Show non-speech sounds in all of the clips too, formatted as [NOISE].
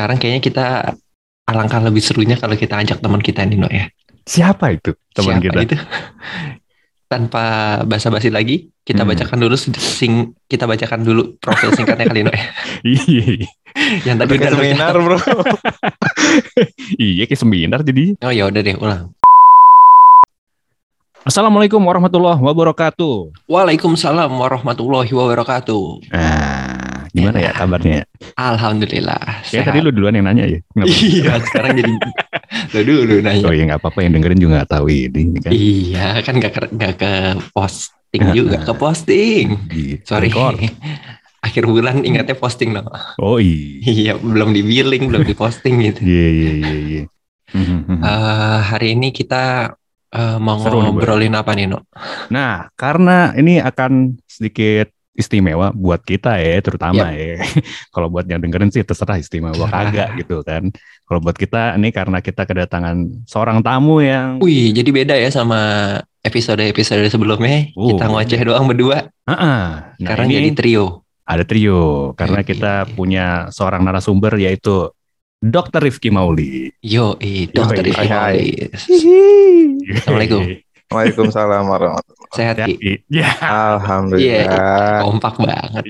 sekarang kayaknya kita alangkah lebih serunya kalau kita ajak teman kita Nino ya. Siapa itu teman Siapa kita? itu? [LAUGHS] Tanpa basa-basi lagi, kita Hmm. bacakan dulu sing kita bacakan dulu profil singkatnya kali Nino ya. [LAUGHS] Iya, Yang tadi Udah seminar bro. [LAUGHS] iya kayak seminar jadi. Oh ya udah deh, ulang. Assalamualaikum warahmatullahi wabarakatuh. Waalaikumsalam warahmatullahi wabarakatuh. Nah, gimana ya kabarnya? Alhamdulillah. Ya sehat. tadi lu duluan yang nanya ya. Kenapa? Iya, sekarang jadi [LAUGHS] lu dulu nanya. Oh ya nggak apa-apa yang dengerin juga nggak tahu ini kan. Iya, kan gak ke, nggak ke posting juga, ke posting. Di Sorry. record. [LAUGHS] Akhir bulan ingatnya posting no. Oh iya. Iya, belum di billing, belum [LAUGHS] di posting gitu. Iya iya iya. iya. Mhm, mhm. Eh, hari ini kita eh, mau Seru nih, ngobrolin apa nih, No? Nah, karena ini akan sedikit istimewa buat kita ya, terutama ya. [LAUGHS] Kalau buat yang dengerin sih terserah istimewa kagak [LAUGHS] gitu kan. Kalau buat kita ini karena kita kedatangan seorang tamu yang Wih, jadi beda ya sama episode-episode sebelumnya. Oh, kita ngoceh doang berdua. Ah, nah Sekarang ini jadi trio. ada trio karena Oke. kita punya seorang narasumber yaitu Dr. Rifki Mauli. Yo, dokter Yoi. Rifki. Maulis. Assalamualaikum. [LAUGHS] Waalaikumsalam warahmatullahi Sehat, Ya, Ki? ya. Alhamdulillah. Kompak banget.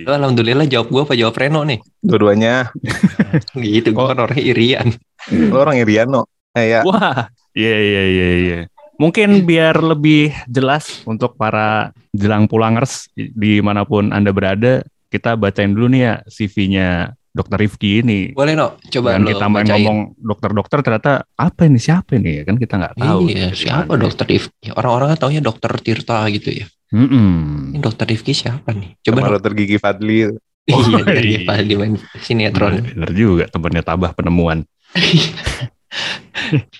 Lu Alhamdulillah jawab gua apa jawab Reno nih? Dua-duanya. [LAUGHS] Gitu, Oh. gua kan orangnya irian. Lo orang Irian no. Eh ya. Wah, iya iya iya iya. Mungkin biar lebih jelas untuk para jelang pulangers di mana pun anda berada, kita bacain dulu nih ya CV-nya Dokter Rifki ini. Boleh, No? Coba lo kita main bacain. ngomong dokter-dokter ternyata apa ini siapa ini ya kan kita nggak tahu. Iya, siapa mana. dokter Rifki? Orang-orang kan taunya dokter Tirta gitu ya. Mm-mm. Ini dokter Rifki siapa nih? Sama Coba. No. dokter Gigi Fadli. Iya, Oh, iya. Pak di main sinetron. Bener juga temannya tabah penemuan. [LAUGHS]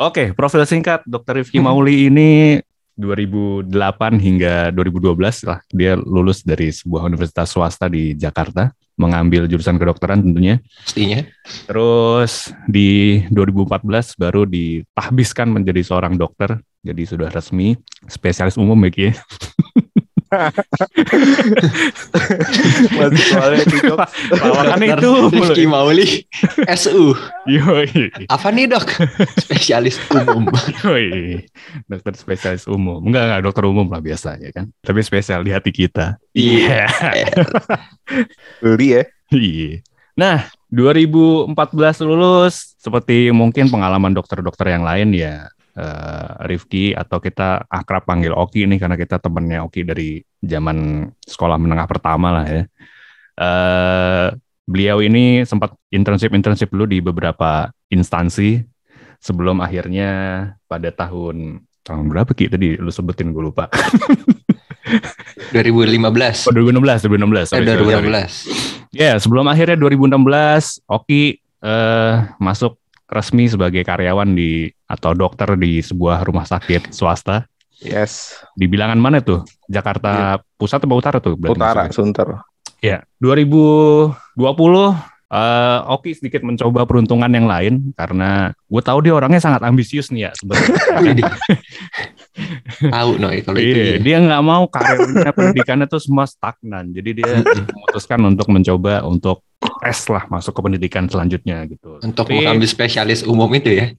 Oke, profil singkat Dr. Rifki Mauli ini 2008 hingga 2012 lah dia lulus dari sebuah universitas swasta di Jakarta, mengambil jurusan kedokteran tentunya. Pastinya. Terus di 2014 baru ditahbiskan menjadi seorang dokter, jadi sudah resmi spesialis umum ya ya. [LAUGHS] [LAUGHS] Masih soalnya di Dokter itu. Rifki Mauli, SU. Yoi. Apa nih dok? Spesialis umum. Woi, dokter spesialis umum. Enggak, enggak dokter umum lah biasanya kan. Tapi spesial di hati kita. Iya. Beli ya. Iya. Nah, 2014 lulus seperti mungkin pengalaman dokter-dokter yang lain ya. Eh, Rifki atau kita akrab panggil Oki nih karena kita temennya Oki dari zaman sekolah menengah pertama lah ya. Eh, beliau ini sempat internship-internship dulu di beberapa instansi sebelum akhirnya pada tahun tahun berapa Ki tadi lu sebutin gue lupa. [LAUGHS] 2015. Oh 2016, 2016. Eh, sorry, sorry, sorry. 2016. Ya, sebelum akhirnya 2016, Oki eh, masuk resmi sebagai karyawan di atau dokter di sebuah rumah sakit swasta. Yes. Di bilangan mana tuh? Jakarta Pusat atau Utara tuh? Utara? Sunter. Ya, 2020 eh, Oki sedikit mencoba peruntungan yang lain karena gue tahu dia orangnya sangat ambisius nih ya sebenarnya. Tahu no kalau itu. Iya, ya. dia nggak mau karirnya pendidikannya tuh semua stagnan. Jadi dia memutuskan untuk mencoba untuk tes lah masuk ke pendidikan selanjutnya gitu. Untuk Tapi- mengambil spesialis umum itu ya. [LAUGHS]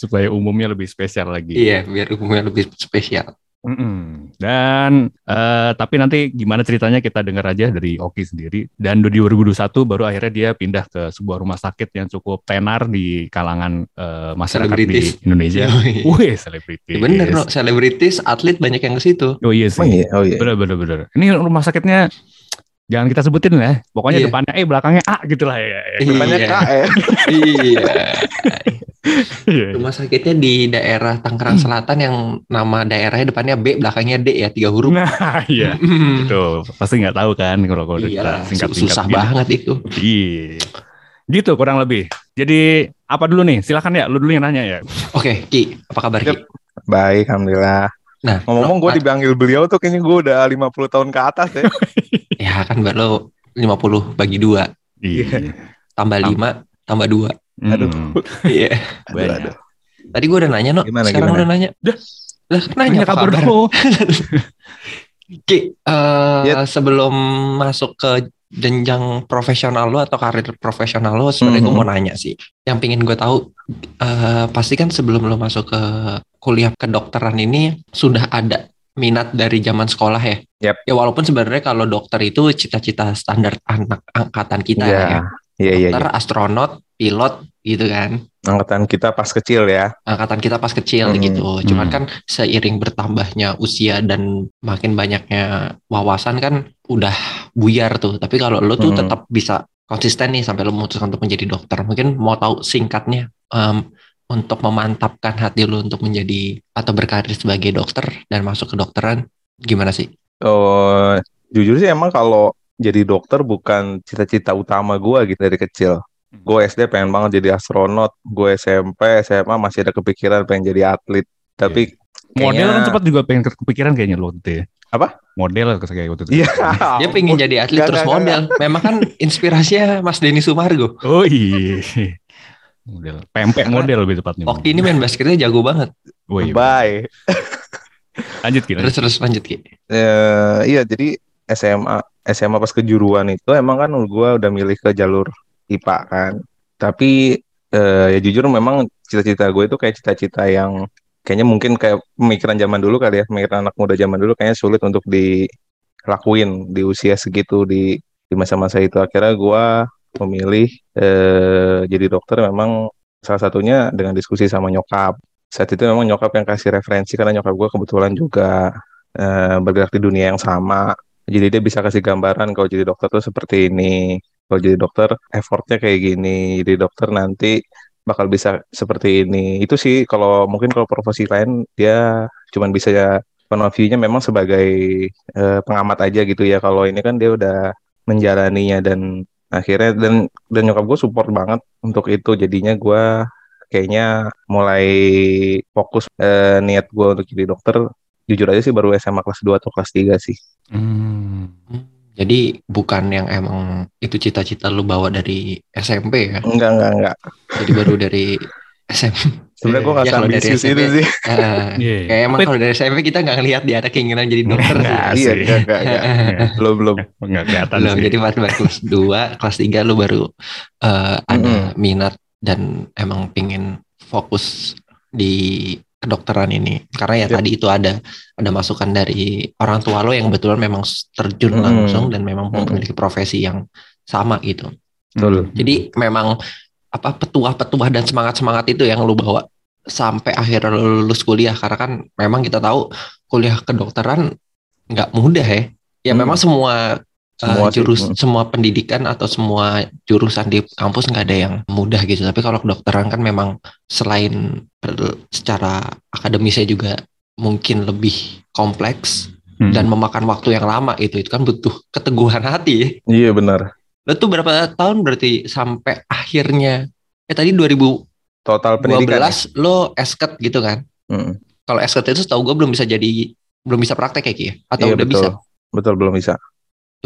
supaya umumnya lebih spesial lagi. Iya, biar umumnya lebih spesial. Mm-mm. Dan eh, tapi nanti gimana ceritanya kita dengar aja dari Oki sendiri. Dan di 2021 baru akhirnya dia pindah ke sebuah rumah sakit yang cukup tenar di kalangan eh, masyarakat Selebritis. di Indonesia. Iya. Wih, selebritis. Bener no, selebritis, atlet banyak yang ke situ. Oh iya sih. Emang iya? Oh iya. Bener bener bener. Ini rumah sakitnya jangan kita sebutin ya. Pokoknya Iya. depannya E, belakangnya A gitu lah ya. ya. Depannya Iya. K ya. iya. [LAUGHS] Iya. Rumah sakitnya di daerah Tangerang Selatan yang nama daerahnya depannya B, belakangnya D ya, tiga huruf. Nah, iya. Tuh, pasti nggak tahu kan kalau kalau Iya, singkat-singkat susah gini. banget itu. Iya. Gitu kurang lebih. Jadi apa dulu nih? Silakan ya, lu dulu yang nanya ya. Oke, Ki, apa kabar Ki? Baik, alhamdulillah. Nah, Ngomong-ngomong gue dipanggil beliau tuh kayaknya gue udah 50 tahun ke atas ya. [LAUGHS] ya kan baru 50 bagi dua, Iya. tambah Tam- 5, tambah 2. Aduh. Hmm. [LAUGHS] Iya. Aduh, Banyak. aduh. Tadi gue udah nanya, no. Gimana, Sekarang gimana? udah nanya. Dah. Lah, nanya apa kabar? dulu. [LAUGHS] Ki, eh, Yep. sebelum masuk ke jenjang profesional lo atau karir profesional lo sebenarnya gue Mhm. mau nanya sih. Yang pingin gue tahu eh, pasti kan sebelum lo masuk ke kuliah kedokteran ini sudah ada minat dari zaman sekolah ya. Yap. Ya walaupun sebenarnya kalau dokter itu cita-cita standar anak angkatan kita Iya, ya. Iya, iya. iya. Astronot, pilot gitu kan. Angkatan kita pas kecil ya. angkatan kita pas kecil Hmm, gitu. Cuman hmm. kan seiring bertambahnya usia dan makin banyaknya wawasan kan udah buyar tuh. Tapi kalau lo tuh Hmm. tetap bisa konsisten nih sampai lo memutuskan untuk menjadi dokter. Mungkin mau tahu singkatnya em, untuk memantapkan hati lo untuk menjadi atau berkarir sebagai dokter dan masuk ke dokteran gimana sih? Oh, jujur sih emang kalau jadi dokter bukan cita-cita utama gua gitu dari kecil. Gue SD pengen banget jadi astronot. Gue SMP, SMA masih ada kepikiran pengen jadi atlet. Tapi Model kan kayaknya- sempat juga pengen kepikiran kayaknya lo ya. Apa? Model kayak waktu itu. Iya. [LAUGHS] Dia pengen jadi atlet Nggak, terus nggak, model. Memang kan inspirasinya Mas Denny Sumargo. Oh iya. Model. Pempek model lebih tepatnya. Oki ini main basketnya jago banget. Oh, iya. Bye. Lanjut Ki, Terus lanjut. terus lanjut Ki. Eh, iya, jadi SMA SMA pas kejuruan itu emang kan gue udah milih ke jalur IPA kan. Tapi eh, ya jujur memang cita-cita gue itu kayak cita-cita yang kayaknya mungkin kayak pemikiran zaman dulu kali ya, pemikiran anak muda zaman dulu kayaknya sulit untuk dilakuin di usia segitu di di masa-masa itu. Akhirnya gue memilih eh, jadi dokter memang salah satunya dengan diskusi sama nyokap. Saat itu memang nyokap yang kasih referensi karena nyokap gue kebetulan juga eh, bergerak di dunia yang sama. Jadi dia bisa kasih gambaran kalau jadi dokter tuh seperti ini. Kalau jadi dokter effortnya kayak gini. Jadi dokter nanti bakal bisa seperti ini. Itu sih kalau mungkin kalau profesi lain dia cuman bisa ya view-nya memang sebagai eh, pengamat aja gitu ya. Kalau ini kan dia udah menjalaninya dan akhirnya dan dan nyokap gue support banget untuk itu. Jadinya gue kayaknya mulai fokus eh, niat gue untuk jadi dokter jujur aja sih baru SMA kelas 2 atau kelas 3 sih. Hmm. Jadi bukan yang emang itu cita-cita lu bawa dari SMP ya. Enggak, enggak, enggak. Jadi baru dari SMP. Sebenarnya gue nggak Ya, kalau dari SMP, itu sih. [LAUGHS] Eh, Iya. kayak emang kalau dari SMP kita nggak ngelihat dia ada keinginan jadi dokter sih. Nggak Iya, sih. enggak, enggak, enggak. Belum, belum. Enggak kelihatan Belum, sih. jadi pas kelas [LAUGHS] 2, kelas 3 lu baru eh, ada Mm-mm. minat dan emang pingin fokus di kedokteran ini. Karena ya Yap. tadi itu ada ada masukan dari orang tua lo yang kebetulan memang terjun Mm-mm. langsung dan memang Mm-mm. memiliki profesi yang sama gitu. Betul. Jadi memang apa petuah-petuah dan semangat-semangat itu yang lu bawa sampai akhir lu lulus kuliah karena kan memang kita tahu kuliah kedokteran nggak mudah ya. Ya Hmm. memang semua Semua uh, sih, jurus hmm. semua pendidikan atau semua jurusan di kampus nggak ada yang mudah gitu. Tapi kalau kedokteran kan memang selain secara akademisnya juga mungkin lebih kompleks Hmm. dan memakan waktu yang lama itu itu kan butuh keteguhan hati ya. Iya benar. Lo tuh berapa tahun berarti sampai akhirnya ya tadi 2012 Total pendidikan. ya? lo esket gitu kan? Mm. Kalau esket itu setahu gue belum bisa jadi belum bisa praktek kayak gitu ya? Atau Iya udah betul. bisa? Betul belum bisa.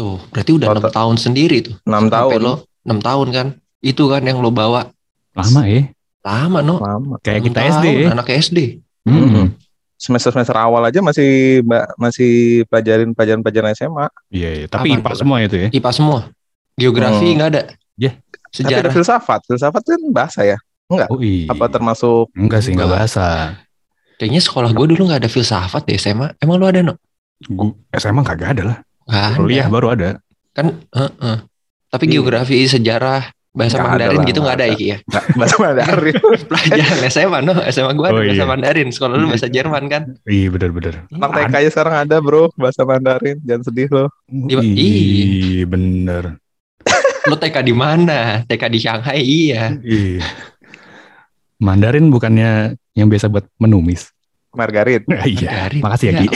Tuh, berarti udah enam tahun sendiri tuh. 6 Sampai tahun. lo 6 tahun kan? Itu kan yang lo bawa Lama ya. lama no. Lama. Kayak Enam kita SD tahun, ya. Anak SD. Hmm. Semester-semester awal aja masih mbak masih pelajarin pelajaran-pelajaran SMA. Iya, iya. Tapi Apaan IPA semua itu ya. IPA semua. Geografi Hmm. nggak ada. Ya. Tapi ada Sejarah. filsafat. Filsafat kan bahasa ya. Oh iya. Apa termasuk Enggak sih, enggak Enggak. bahasa. Kayaknya sekolah gue dulu nggak ada filsafat deh SMA. Emang lo ada no? Gua SMA kagak ada lah. Ada. Kuliah baru ada. Kan, heeh. Tapi Iya. geografi, sejarah, bahasa ada Mandarin gitu nggak ada Iki ya? Nggak, bahasa [LAUGHS] Mandarin? Pelajaran [LAUGHS] SMA no, SMA gue ada Oh, bahasa iya. Mandarin. Sekolah lu bahasa Jerman kan? Iya, benar-benar. Anak TK aja sekarang ada bro bahasa Mandarin. Jangan sedih loh. Di- Iya, bener. [LAUGHS] Lu TK di mana? TK di Shanghai iya. Iya. Mandarin bukannya yang biasa buat menumis. Margarin. iya. Makasih ya, Ki.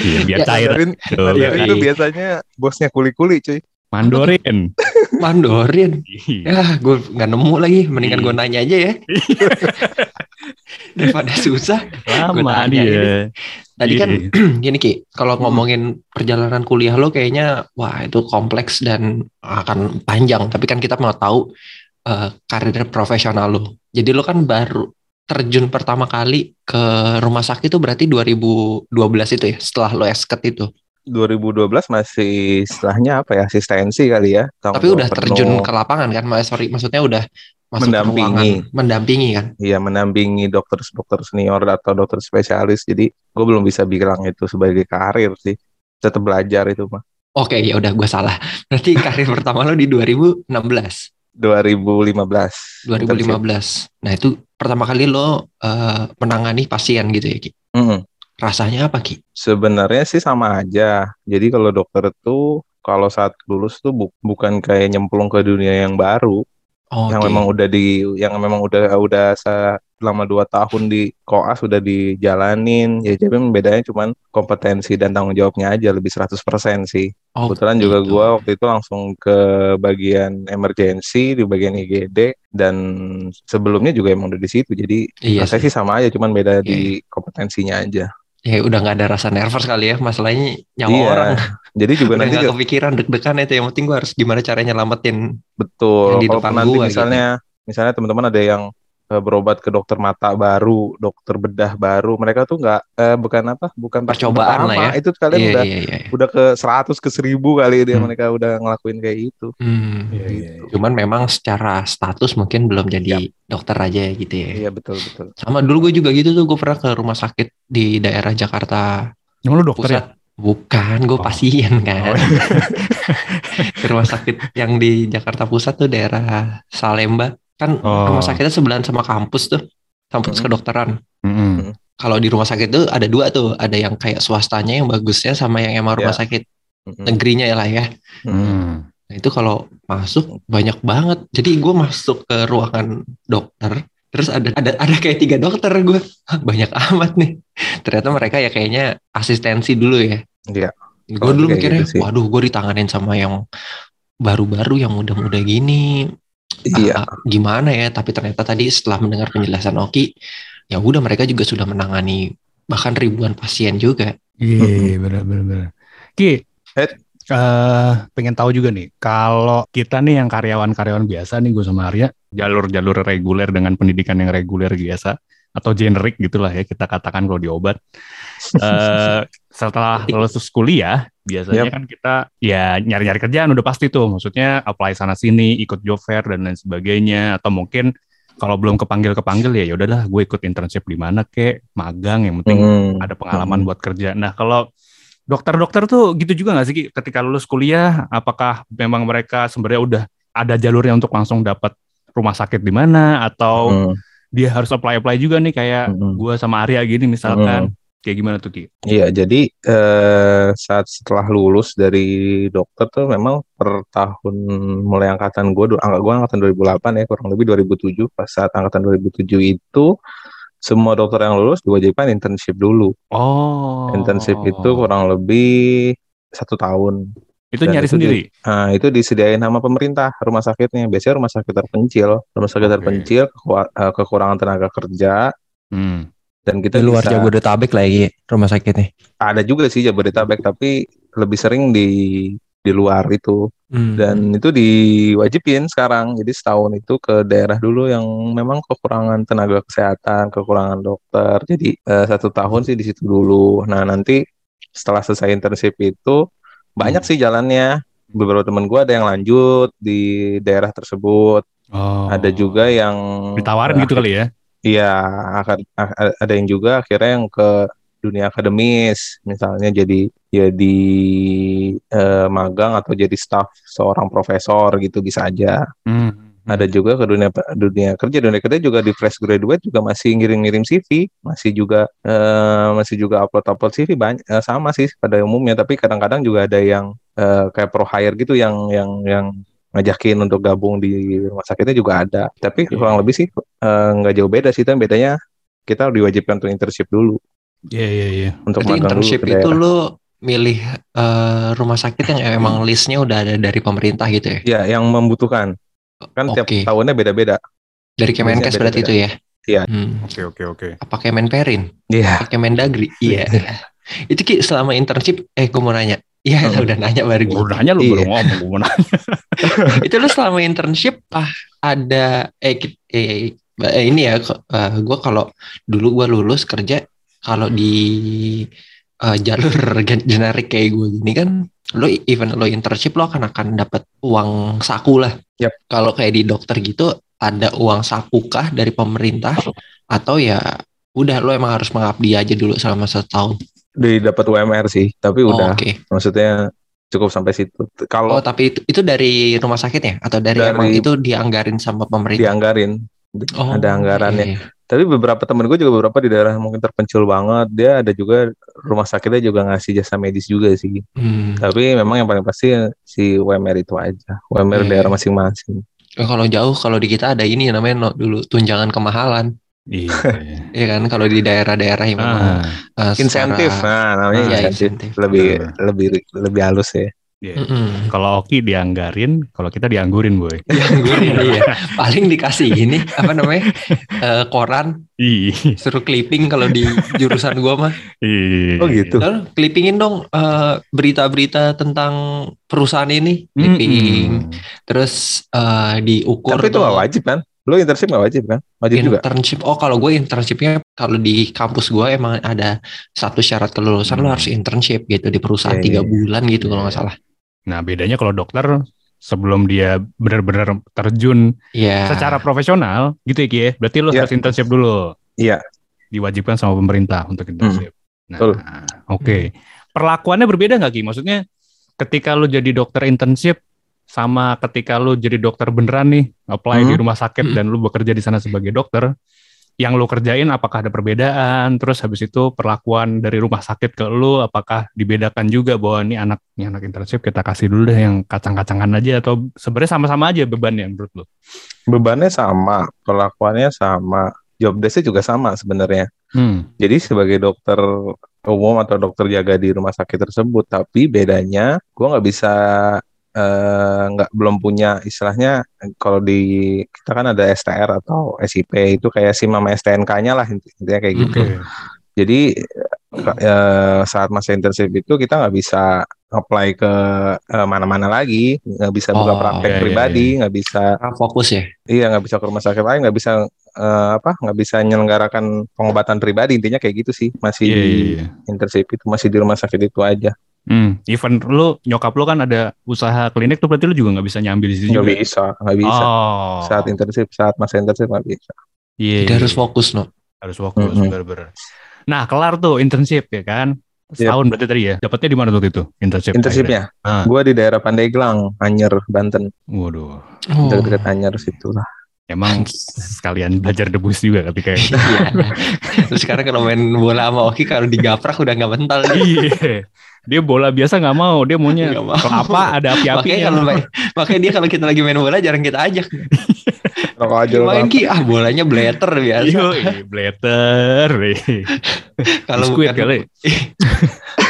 Iya, biar Ya, cair. Mandarin, Tuh, Mandarin itu biasanya bosnya kuli-kuli cuy. Mandarin. [LAUGHS] Mandarin. Iya. Ya, gue nggak nemu lagi. Mendingan Iya. gue nanya aja ya. [LAUGHS] Daripada susah. Gua Lama dia. Tadi kan Iya. [CLEARS THROAT] gini Ki, kalau Hmm. ngomongin perjalanan kuliah lo kayaknya wah itu kompleks dan akan panjang. Tapi kan kita mau tahu eh, karir profesional lo. Jadi lo kan baru terjun pertama kali ke rumah sakit itu berarti 2012 itu ya, setelah lo esket itu. 2012 masih istilahnya apa ya asistensi kali ya. Tapi udah penuh. terjun ke lapangan kan? Sorry, maksudnya udah masuk Mendampingi. ruangan, mendampingi kan? Iya mendampingi dokter-dokter senior atau dokter spesialis. Jadi gue belum bisa bilang itu sebagai karir sih. Tetap belajar itu mah. Oke, ya udah gue salah. [LAUGHS] Berarti karir pertama lo di 2016, 2015. 2015. Nah itu pertama kali lo eh, menangani pasien gitu ya, Ki. Mm-mm. Rasanya apa, Ki? Sebenarnya sih sama aja. Jadi kalau dokter itu kalau saat lulus tuh bu- bukan kayak nyemplung ke dunia yang baru, Oke. yang memang udah di, yang memang udah udah selama dua tahun di koas udah dijalanin. Ya jadi bedanya cuman kompetensi dan tanggung jawabnya aja lebih 100% sih. Oh, Kebetulan juga gitu. gua waktu itu langsung ke bagian emergency di bagian IGD dan sebelumnya juga emang udah di situ. Jadi Iya rasanya sih. sama aja, cuman beda Iya, di kompetensinya aja. Ya udah nggak ada rasa nervous kali ya, masalahnya nyawa Iya. orang. Jadi juga [LAUGHS] Udah nanti nggak kepikiran deg-degan itu. Yang penting gue harus gimana caranya nyelamatin. Betul. yang di depan nanti gua gitu. misalnya, misalnya teman-teman ada yang berobat ke dokter mata baru, dokter bedah baru, mereka tuh nggak eh, bukan apa, bukan pas Percobaan lah ya. Itu kalian Iya, udah iya, iya. udah ke 100 ke 1000 kali dia Hmm. mereka udah ngelakuin kayak itu. Hmm. Iya, iya, iya. Cuman memang secara status mungkin belum jadi dokter aja gitu ya. Iya betul betul. Sama dulu gue juga gitu tuh, gue pernah ke rumah sakit di daerah Jakarta Emang lu dokter ya? Pusat. Bukan, gue Oh. pasien kan. Oh, [LAUGHS] iya. Ke rumah sakit yang di Jakarta Pusat tuh daerah Salemba. Kan Oh. rumah sakitnya sebelahan sama kampus tuh. Kampus Hmm. kedokteran. Mm-mm. Kalau di rumah sakit tuh ada dua tuh. Ada yang kayak swastanya yang bagusnya sama yang emang rumah Ya. sakit negerinya ya lah ya. Mm-mm. Mm. Nah itu kalau masuk banyak banget. Jadi gue masuk ke ruangan dokter, terus ada ada ada kayak tiga dokter gue. Banyak amat nih. Ternyata mereka ya kayaknya asistensi dulu ya. Iya. Gue Kalau dulu mikirnya, gitu sih. waduh gue ditanganin sama yang baru-baru yang muda-muda gini. Iya. Ah, gimana ya? Tapi ternyata tadi setelah mendengar penjelasan Oki, ya udah mereka juga sudah menangani bahkan ribuan pasien juga. Iya, benar benar benar. Ki, Eh. eh, pengen tahu juga nih, kalau kita nih yang karyawan-karyawan biasa nih gue sama Arya, jalur-jalur reguler dengan pendidikan yang reguler biasa atau generik gitulah ya kita katakan kalau di obat. Eh, setelah [LAUGHS] lulus kuliah, biasanya Yap. kan kita ya nyari-nyari kerjaan udah pasti tuh, maksudnya apply sana sini, ikut job fair dan lain sebagainya, atau mungkin kalau belum kepanggil kepanggil ya ya udahlah gue ikut internship di mana kek, magang yang penting Mm. ada pengalaman buat kerja. Nah, kalau dokter-dokter tuh gitu juga nggak sih Ki? ketika lulus kuliah? Apakah memang mereka sebenarnya udah ada jalurnya untuk langsung dapat rumah sakit di mana atau Mm. Dia harus apply-apply juga nih kayak Mm-mm. gua sama Arya gini misalkan. Kayak gimana tuh Ki? Iya, jadi eh, saat setelah lulus dari dokter tuh memang per tahun mulai angkatan gue, angkat gue angkatan 2008 ya, kurang lebih 2007. Pas saat angkatan 2007 itu semua dokter yang lulus diwajibkan internship dulu. Oh. Internship itu kurang lebih satu tahun. Itu dan nyari itu sendiri. Nah, itu disediain sama pemerintah rumah sakitnya. Biasanya rumah sakit terpencil, rumah sakit Oke. terpencil keku- eh, kekurangan tenaga kerja Hmm. dan kita Di luar bisa Jabodetabek lagi rumah sakitnya. ada juga sih Jabodetabek tapi lebih sering di di luar itu Hmm. dan itu diwajibin sekarang jadi setahun itu ke daerah dulu yang memang kekurangan tenaga kesehatan kekurangan dokter jadi eh, satu tahun sih di situ dulu nah nanti setelah selesai internship itu banyak sih jalannya beberapa teman gue ada yang lanjut di daerah tersebut Oh. ada juga yang ditawarin gitu kali ya. Iya, ada yang juga akhirnya yang ke dunia akademis, misalnya jadi jadi eh, magang atau jadi staff seorang profesor gitu bisa aja. Hmm. Ada juga ke dunia dunia kerja, dunia kerja juga di fresh graduate juga masih ngirim-ngirim CV, masih juga eh, masih juga upload-upload CV banyak eh, sama sih pada umumnya, tapi kadang-kadang juga ada yang eh, kayak pro hire gitu yang yang yang ngajakin untuk gabung di rumah sakitnya juga ada. Tapi Iya. kurang lebih sih nggak jauh beda sih, tapi bedanya kita diwajibkan untuk internship dulu Iya iya iya. untuk Berarti magang dulu internship ke itu lo milih eh, rumah sakit yang emang listnya udah ada dari pemerintah gitu ya? Ya, yang membutuhkan kan tiap Oke. tahunnya beda-beda. Dari Kemenkes Biasanya berarti itu ya? Iya. Hmm. Oke oke oke. Apa Kemenperin? Iya. Apa Kemendagri? Iya. [LAUGHS] itu Ki selama internship, eh gue mau nanya. Iya, Hmm. udah nanya baru gitu. Udah nanya lu Iya. baru ngomong gua mau nanya. [LAUGHS] itu lu selama internship ah ada eh, eh, eh, ini ya gue kalau dulu gue lulus kerja kalau di eh, jalur [LAUGHS] gen- generik kayak gue gini kan lo even lo internship lo akan akan dapat uang saku lah. Yap. Kalau kayak di dokter gitu ada uang saku kah dari pemerintah atau ya udah lo emang harus mengabdi aja dulu selama setahun. Di dapat UMR sih, tapi Oh, udah Oke. maksudnya cukup sampai situ. Oh Kalau tapi itu, itu dari rumah sakit ya atau dari, Dari- emang itu dianggarin sama pemerintah? dianggarin Oh, ada anggarannya. iya, iya. Tapi beberapa temen gue juga beberapa di daerah mungkin terpencil banget, dia ada juga rumah sakitnya juga ngasih jasa medis juga sih. Hmm. Tapi memang yang paling pasti si UMR itu aja, UMR Iya. daerah masing-masing. Eh, Kalau jauh kalau di kita ada ini namanya no, dulu tunjangan kemahalan. Iya. [LAUGHS] Ya kan kalau di daerah-daerah yang memang Ah, eh, Insentif, secara- nah namanya Iya, insentif. insentif. Lebih Benar. lebih lebih halus ya. Iya. Mm-mm. Kalau Oki dianggarin, kalau kita dianggurin, boy. [LAUGHS] Dianggurin, iya. Paling dikasih ini apa namanya eh, koran Ih, suruh clipping kalau di jurusan gua mah. ih. Oh gitu. Lalu clippingin dong eh, berita-berita tentang perusahaan ini, clipping. Mm-mm. Terus eh, diukur Tapi itu nggak wajib kan? Lo internship nggak wajib kan? Wajib juga. internship. Oh kalau gue internshipnya kalau di kampus gue emang ada satu syarat kelulusan lo Hmm. harus internship gitu di perusahaan Iya, tiga iya. bulan gitu kalau nggak Iya. salah. Nah, bedanya kalau dokter sebelum dia benar-benar terjun Iya. secara profesional gitu ya Ki ya. Berarti lo Iya. harus internship dulu. Iya. Diwajibkan sama pemerintah untuk internship. Nah, betul. oke. Perlakuannya berbeda nggak Ki? Maksudnya ketika lo jadi dokter internship sama ketika lo jadi dokter beneran nih, apply di Hmm. rumah sakit Hmm. dan lo bekerja di sana sebagai dokter, yang lo kerjain apakah ada perbedaan? Terus habis itu perlakuan dari rumah sakit ke lo apakah dibedakan juga bahwa ini anak ini anak internship kita kasih dulu deh yang kacang-kacangan aja atau sebenarnya sama-sama aja bebannya menurut lo? Bebannya sama, perlakuannya sama, job desk-nya juga sama sebenarnya. Hmm. Jadi sebagai dokter umum atau dokter jaga di rumah sakit tersebut, tapi bedanya gua nggak bisa eh, nggak belum punya istilahnya kalau di kita kan ada STR atau SIP itu kayak SIM sama STNK-nya lah inti- intinya kayak gitu. Oke. Jadi eh, saat masa internship itu kita nggak bisa apply ke eh, mana-mana lagi, nggak bisa buka Oh, praktek iya, iya, pribadi, nggak bisa Karena fokus ya. Iya nggak bisa ke rumah sakit lain, nggak bisa eh, apa, nggak bisa menyelenggarakan pengobatan pribadi intinya kayak gitu sih, masih Iya, iya, iya. internship itu masih di rumah sakit itu aja, Hmm, even lu nyokap lu kan ada usaha klinik tuh berarti lu juga nggak bisa nyambil di situ nggak juga. bisa, nggak bisa Oh. saat internship, saat masa internship nggak bisa. Iya, Jadi iya, harus iya. fokus no. harus fokus Mm-mm. bener-bener. Nah, kelar tuh internship ya kan? Setahun berarti tadi ya. Dapatnya di mana tuh itu? Internship. Internshipnya, Ah. gua di daerah Pandeglang, Anyer, Banten? Waduh. Oh. dekat-dekat Anyer situ lah. Emang sekalian belajar debus juga ketika itu. [LAUGHS] Iya. Terus sekarang kalau main bola sama Oki kalau digaprak udah nggak mental dia. Iya. Dia bola biasa nggak mau, dia maunya mau. kelapa ada Makanya api-apinya. kalau main- makanya dia kalau kita lagi main bola jarang kita ajak. Rokok aja main Ki, ah bolanya blater biasa. Yo, blater. Kalau bukan kali. [LAUGHS]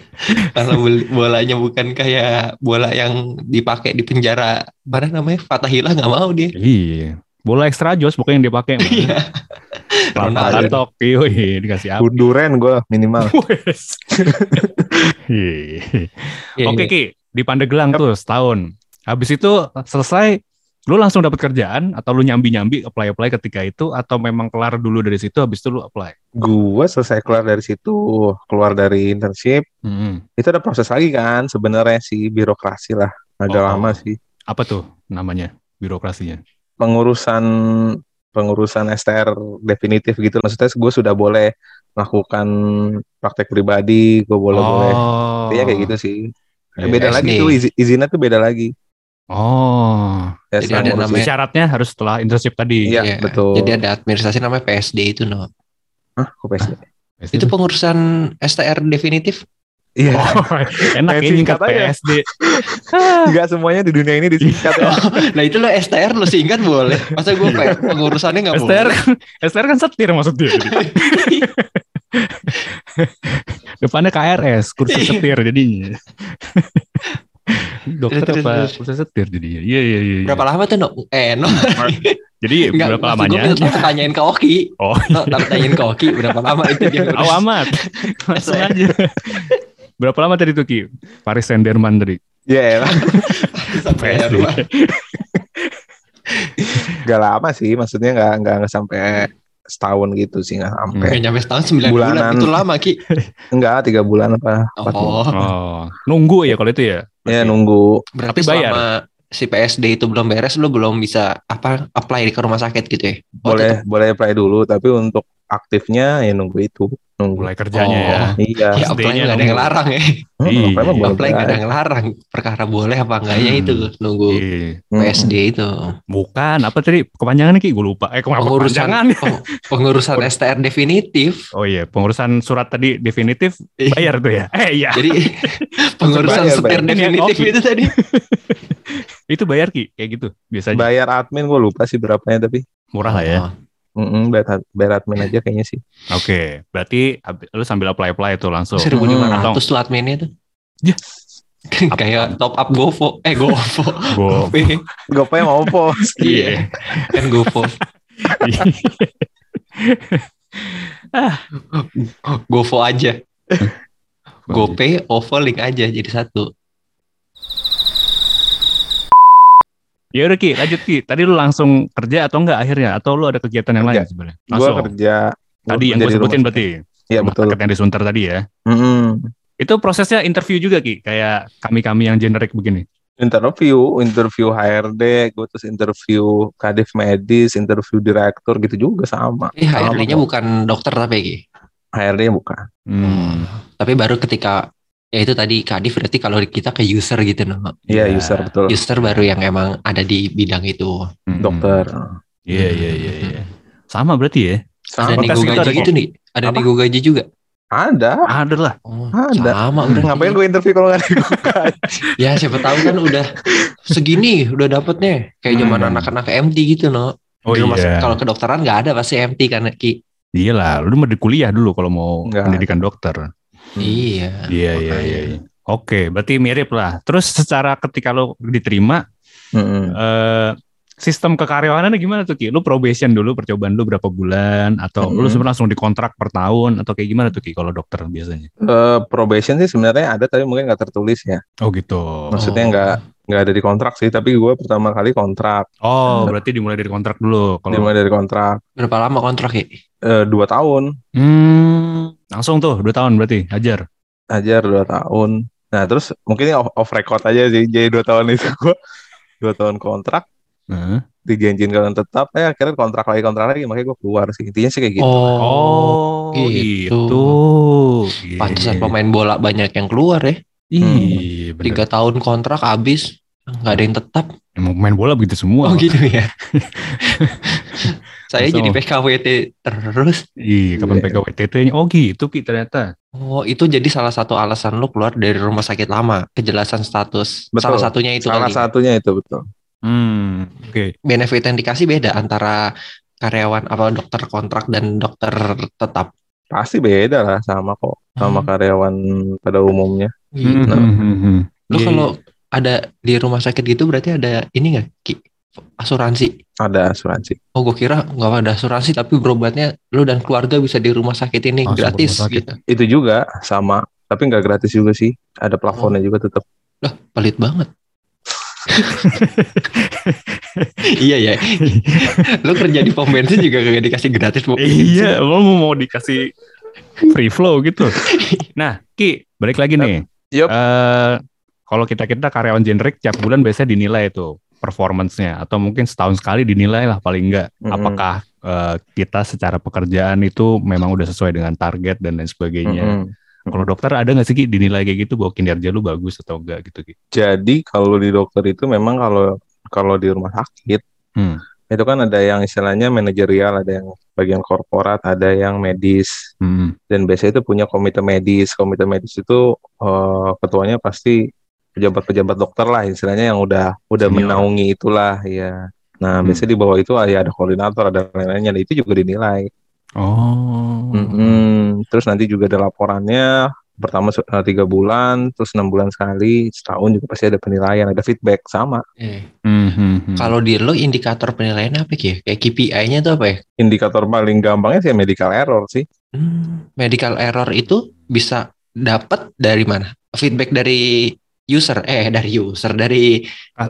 [LAUGHS] kalau bel- bolanya bukan kayak bola yang dipakai di penjara mana namanya Fatahillah nggak mau dia. Iya. Bola extra jos pokoknya yang dia pakai. Iya. [LAUGHS] Ronaldo. katok, yoi, dikasih api. duren gua minimal. [LAUGHS] Iya. Iya, Oke iya. Ki, di Pandeglang tuh setahun. Habis itu selesai, lu langsung dapat kerjaan atau lu nyambi-nyambi apply-apply ketika itu atau memang kelar dulu dari situ habis itu lu apply? Gua selesai keluar dari situ, keluar dari internship, Hmm. itu ada proses lagi kan, sebenarnya sih birokrasi lah, agak Oh. lama sih. Apa tuh namanya birokrasinya? pengurusan pengurusan STR definitif gitu maksudnya gue sudah boleh melakukan praktek pribadi gue boleh boleh oh. intinya kayak gitu sih Iya, beda SD. lagi tuh izi- izinnya tuh beda lagi Oh. ya, Jadi ada namanya- Syaratnya harus setelah internship tadi. Iya, betul. Jadi ada administrasi namanya PSD itu no. Hah, kok PSD? Itu pengurusan STR definitif. iya Oh, [LAUGHS] enak ya singkat aja. PSD. [LAUGHS] nggak semuanya di dunia ini disingkat ya [LAUGHS] Nah itu lo STR lo singkat boleh. Masa gue pengurusannya nggak STR boleh? kan, STR kan setir maksudnya. Depannya KRS, kursi Iya. setir jadinya. Dokter Terus, apa terus. kursi setir jadinya? Iya iya iya. iya. Berapa lama tuh no? Eh no. Jadi Enggak, berapa lamanya? Gue tanyain ke Oki. Oh, [LAUGHS] tak tanyain ke Oki berapa lama itu dia. tahu amat. [LAUGHS] Langsung aja. Berapa lama tadi tuh Ki? Paris Saint-Germain tadi. ya elah. [LAUGHS] Sampai rumah. nggak lama sih maksudnya nggak nggak nggak sampai setahun gitu sih nggak sampai. Nggak nyampe setahun 9 bulan. Bulanan. Itu lama Ki. Enggak, tiga bulan apa? empat bulan. Oh, Oh, nunggu ya kalau itu ya. Ya Masih. nunggu. berarti Tapi bayar. selama si PSD itu belum beres lu belum bisa apa apply ke rumah sakit gitu ya? Boleh boleh apply dulu, tapi untuk aktifnya ya nunggu itu. Nunggu. mulai kerjanya Oh. ya. Iya. Ya apply nggak ada yang larang ya. Hmm, Iya. boleh Apply nggak ada yang larang. Perkara boleh apa enggaknya Hmm. itu nunggu Iya. Hmm. PSD itu. Bukan, apa tadi kepanjangannya Ki? Gue lupa. Eh, kenapa Pengurusan kepanjangan? peng- [LAUGHS] pengurusan STR definitif. Oh iya, pengurusan surat tadi definitif Iya. bayar tuh ya. Eh iya. Jadi [LAUGHS] [LAUGHS] pengurusan Bayar, bayar. definitif itu tadi. itu bayar Ki, kayak gitu biasanya. Bayar admin gue lupa sih berapanya tapi. Murah lah ya. Oh, Mm-mm, bayar, bayar admin aja kayaknya sih. Oke, berarti ab- lu sambil apply-apply tuh langsung. 1500 tuh adminnya tuh. Ya. [LAUGHS] Kayak top up GoFo. Eh GoFo. Go. GoPay. Gopay mau [LAUGHS] apa? Iya. Kan GoFo. GoFo aja. GoPay, OVO link aja jadi satu. Ya udah Ki, lanjut Ki. Tadi lu langsung kerja atau enggak akhirnya? Atau lu ada kegiatan yang Kerja. lain sebenarnya? Gue Langsung. kerja. Tadi yang gue sebutin rumah berarti. Iya betul. sakit yang di Sunter tadi ya. Mm-mm. Itu prosesnya interview juga Ki, kayak kami-kami yang generik begini. Interview, interview HRD, gue terus interview kadif medis, interview direktur gitu juga sama. Eh HRD-nya bukan dokter tapi Ki. HRD bukan. Hmm. Tapi baru ketika ya itu tadi Kadif berarti kalau kita ke user gitu no. Iya Iya. user betul. User baru yang emang ada di bidang itu. Hmm. Dokter. Iya iya iya. iya. Sama berarti ya? Ada Sama. nih, nego gaji ada gitu nih. Ada Apa? nego gaji juga. Ada. Ada lah. Oh, Ada. Sama udah. Ngapain gue interview kalau nggak ada? [LAUGHS] Ya siapa tahu kan udah segini udah dapetnya kayak zaman Hmm. anak-anak MT gitu no. Oh Di rumah iya. Kalau kedokteran nggak ada pasti MT kan Ki. Iya lah, lu mau di kuliah dulu kalau mau Enggak. pendidikan dokter. Iya. Iya iya makanya. iya. iya. Oke, berarti mirip lah. Terus secara ketika lu diterima, Mm-mm. eh, sistem kekaryawanannya gimana tuh Ki? Lu probation dulu, percobaan lu berapa bulan? Atau lu Mm-mm. sebenarnya langsung dikontrak per tahun? Atau kayak gimana tuh Ki kalau dokter biasanya? Eh, probation sih sebenarnya ada tapi mungkin nggak tertulis ya. Oh gitu. Maksudnya Oh. nggak nggak ada di kontrak sih. Tapi gue pertama kali kontrak. Oh, berarti dimulai dari kontrak dulu. Kalau Dimulai dari kontrak Berapa lama kontrak ya? eh, dua tahun. hmm, langsung tuh dua tahun berarti hajar. ajar dua tahun. Nah terus mungkin ini off, off record aja sih. Jadi dua tahun itu [LAUGHS] gue dua tahun kontrak Heeh. dijanjiin kalian tetap. Eh akhirnya kontrak lagi kontrak lagi makanya gue keluar sih. Intinya sih kayak gitu. Oh, gitu. gitu. Iya. Pantesan pemain bola banyak yang keluar ya. Iya, bener. Tiga tahun kontrak habis nggak ada yang tetap. Emang pemain bola begitu semua. Oh gitu ya. [LAUGHS] Saya Langsung. jadi PKWT terus. Iya, kapan Iya. PKWTT-nya? Oh gitu Ki ternyata. Oh itu jadi salah satu alasan lu keluar dari rumah sakit lama. Kejelasan status. Betul. Salah satunya itu Salah kali. satunya itu betul. Hmm, oke. Benefit yang dikasih beda antara karyawan apa dokter kontrak dan dokter tetap. Pasti beda lah sama kok sama Hmm. karyawan pada umumnya. Gitu. Hmm, hmm, hmm, hmm. Lu Iya, kalau ada di rumah sakit gitu berarti ada ini nggak Ki? Asuransi? Ada asuransi. Oh gue kira nggak ada asuransi tapi berobatnya lu dan keluarga bisa di rumah sakit ini Langsung ke gratis sakit. gitu. Itu juga sama. Tapi nggak gratis juga sih. Ada plafonnya juga tetap. Lah pelit banget. [LAUGHS] iya ya. lu kerja di pom bensin juga gak dikasih gratis. Iya, lo mau mau dikasih free flow gitu. Nah, Ki, balik lagi nih. Yup. Eh, kalau kita kita karyawan generik tiap bulan biasanya dinilai tuh performance-nya atau mungkin setahun sekali dinilai lah paling enggak Mm-mm. apakah eh, kita secara pekerjaan itu memang udah sesuai dengan target dan lain sebagainya. Mm-mm. Kalau dokter ada nggak sih Ki dinilai kayak gitu bahwa kinerja lu bagus atau enggak gitu Ki? Jadi kalau di dokter itu memang kalau kalau di rumah sakit Hmm. itu kan ada yang istilahnya manajerial, ada yang bagian korporat, ada yang medis Hmm. dan biasanya itu punya komite medis. Komite medis itu eh, ketuanya pasti pejabat-pejabat dokter lah istilahnya yang udah udah Senior. menaungi itulah ya. Nah, Hmm. biasanya di bawah itu ya ada koordinator, ada lain-lainnya, itu juga dinilai. Oh. Mm-mm. Terus nanti juga ada laporannya pertama eh, tiga bulan, terus enam bulan sekali, setahun juga pasti ada penilaian, ada feedback sama. Eh, Hmm, hmm, hmm. Kalau di lo indikator penilaiannya apa Ki? Kayak KPI-nya tuh apa ya? Indikator paling gampangnya sih medical error sih. Hmm, medical error itu bisa dapat dari mana? Feedback dari user eh dari user dari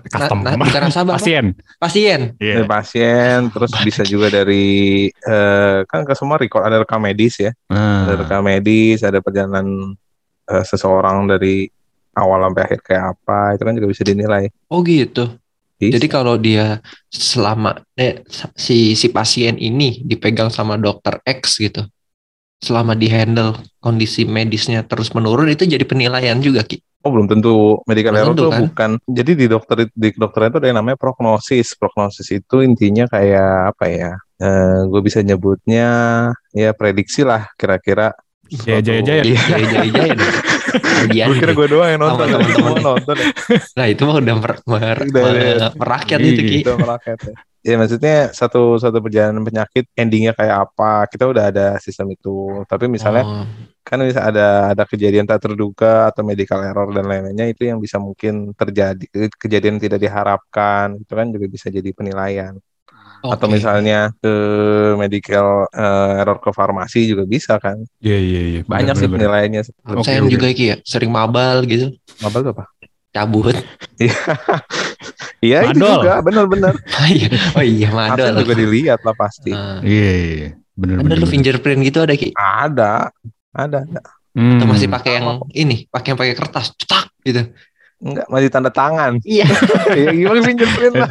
Customer. na- bukan nasabah, apa? Pasien. pasien. Iya. Dari pasien, [LAUGHS] terus bisa juga dari eh, kan ke semua record ada rekam medis ya, Nah, ada rekam medis, ada perjalanan eh, seseorang dari awal sampai akhir kayak apa, itu kan juga bisa dinilai. Oh gitu. Bisa. Jadi kalau dia selama eh, si si pasien ini dipegang sama dokter X gitu, selama di handle kondisi medisnya terus menurun itu jadi penilaian juga ki. Oh belum tentu medical Belum error tentu, tuh kan? bukan. Jadi di dokter di kedokteran itu ada yang namanya prognosis. Prognosis itu intinya kayak apa ya? Eh gue bisa nyebutnya ya prediksi lah kira-kira. Jaya, jaya, jaya. Iya. Jaya jaya jaya. Kemudian Gue kira gue doang yang nonton, semua nih. nonton. Nah itu mah udah mer, mer- Udah, mer- udah. merakyat itu ki. Gitu merakyat ya. Ya maksudnya satu satu perjalanan penyakit endingnya kayak apa kita udah ada sistem itu. Tapi misalnya Oh, kan bisa ada ada kejadian tak terduga atau medical error dan lain-lainnya itu yang bisa mungkin terjadi kejadian yang tidak diharapkan itu kan juga bisa jadi penilaian atau oke. misalnya ke medical eh, error ke farmasi juga bisa kan Iya, iya, iya. banyak Benar, sih benar. penilaiannya Saya juga ki ya sering mabal gitu, tuh apa cabut. [LAUGHS] iya itu juga benar-benar [LAUGHS] oh iya, oh iya madol. Juga dilihat lah pasti Ah. Iya, iya, iya. Benar, Ada benar. lu benar. fingerprint gitu ada ki? ada ada ada Hmm. Atau masih pakai yang ini, pakai yang pakai kertas, cetak gitu. enggak masih tanda tangan Iya. [LAUGHS] ya gimana fingerprint lah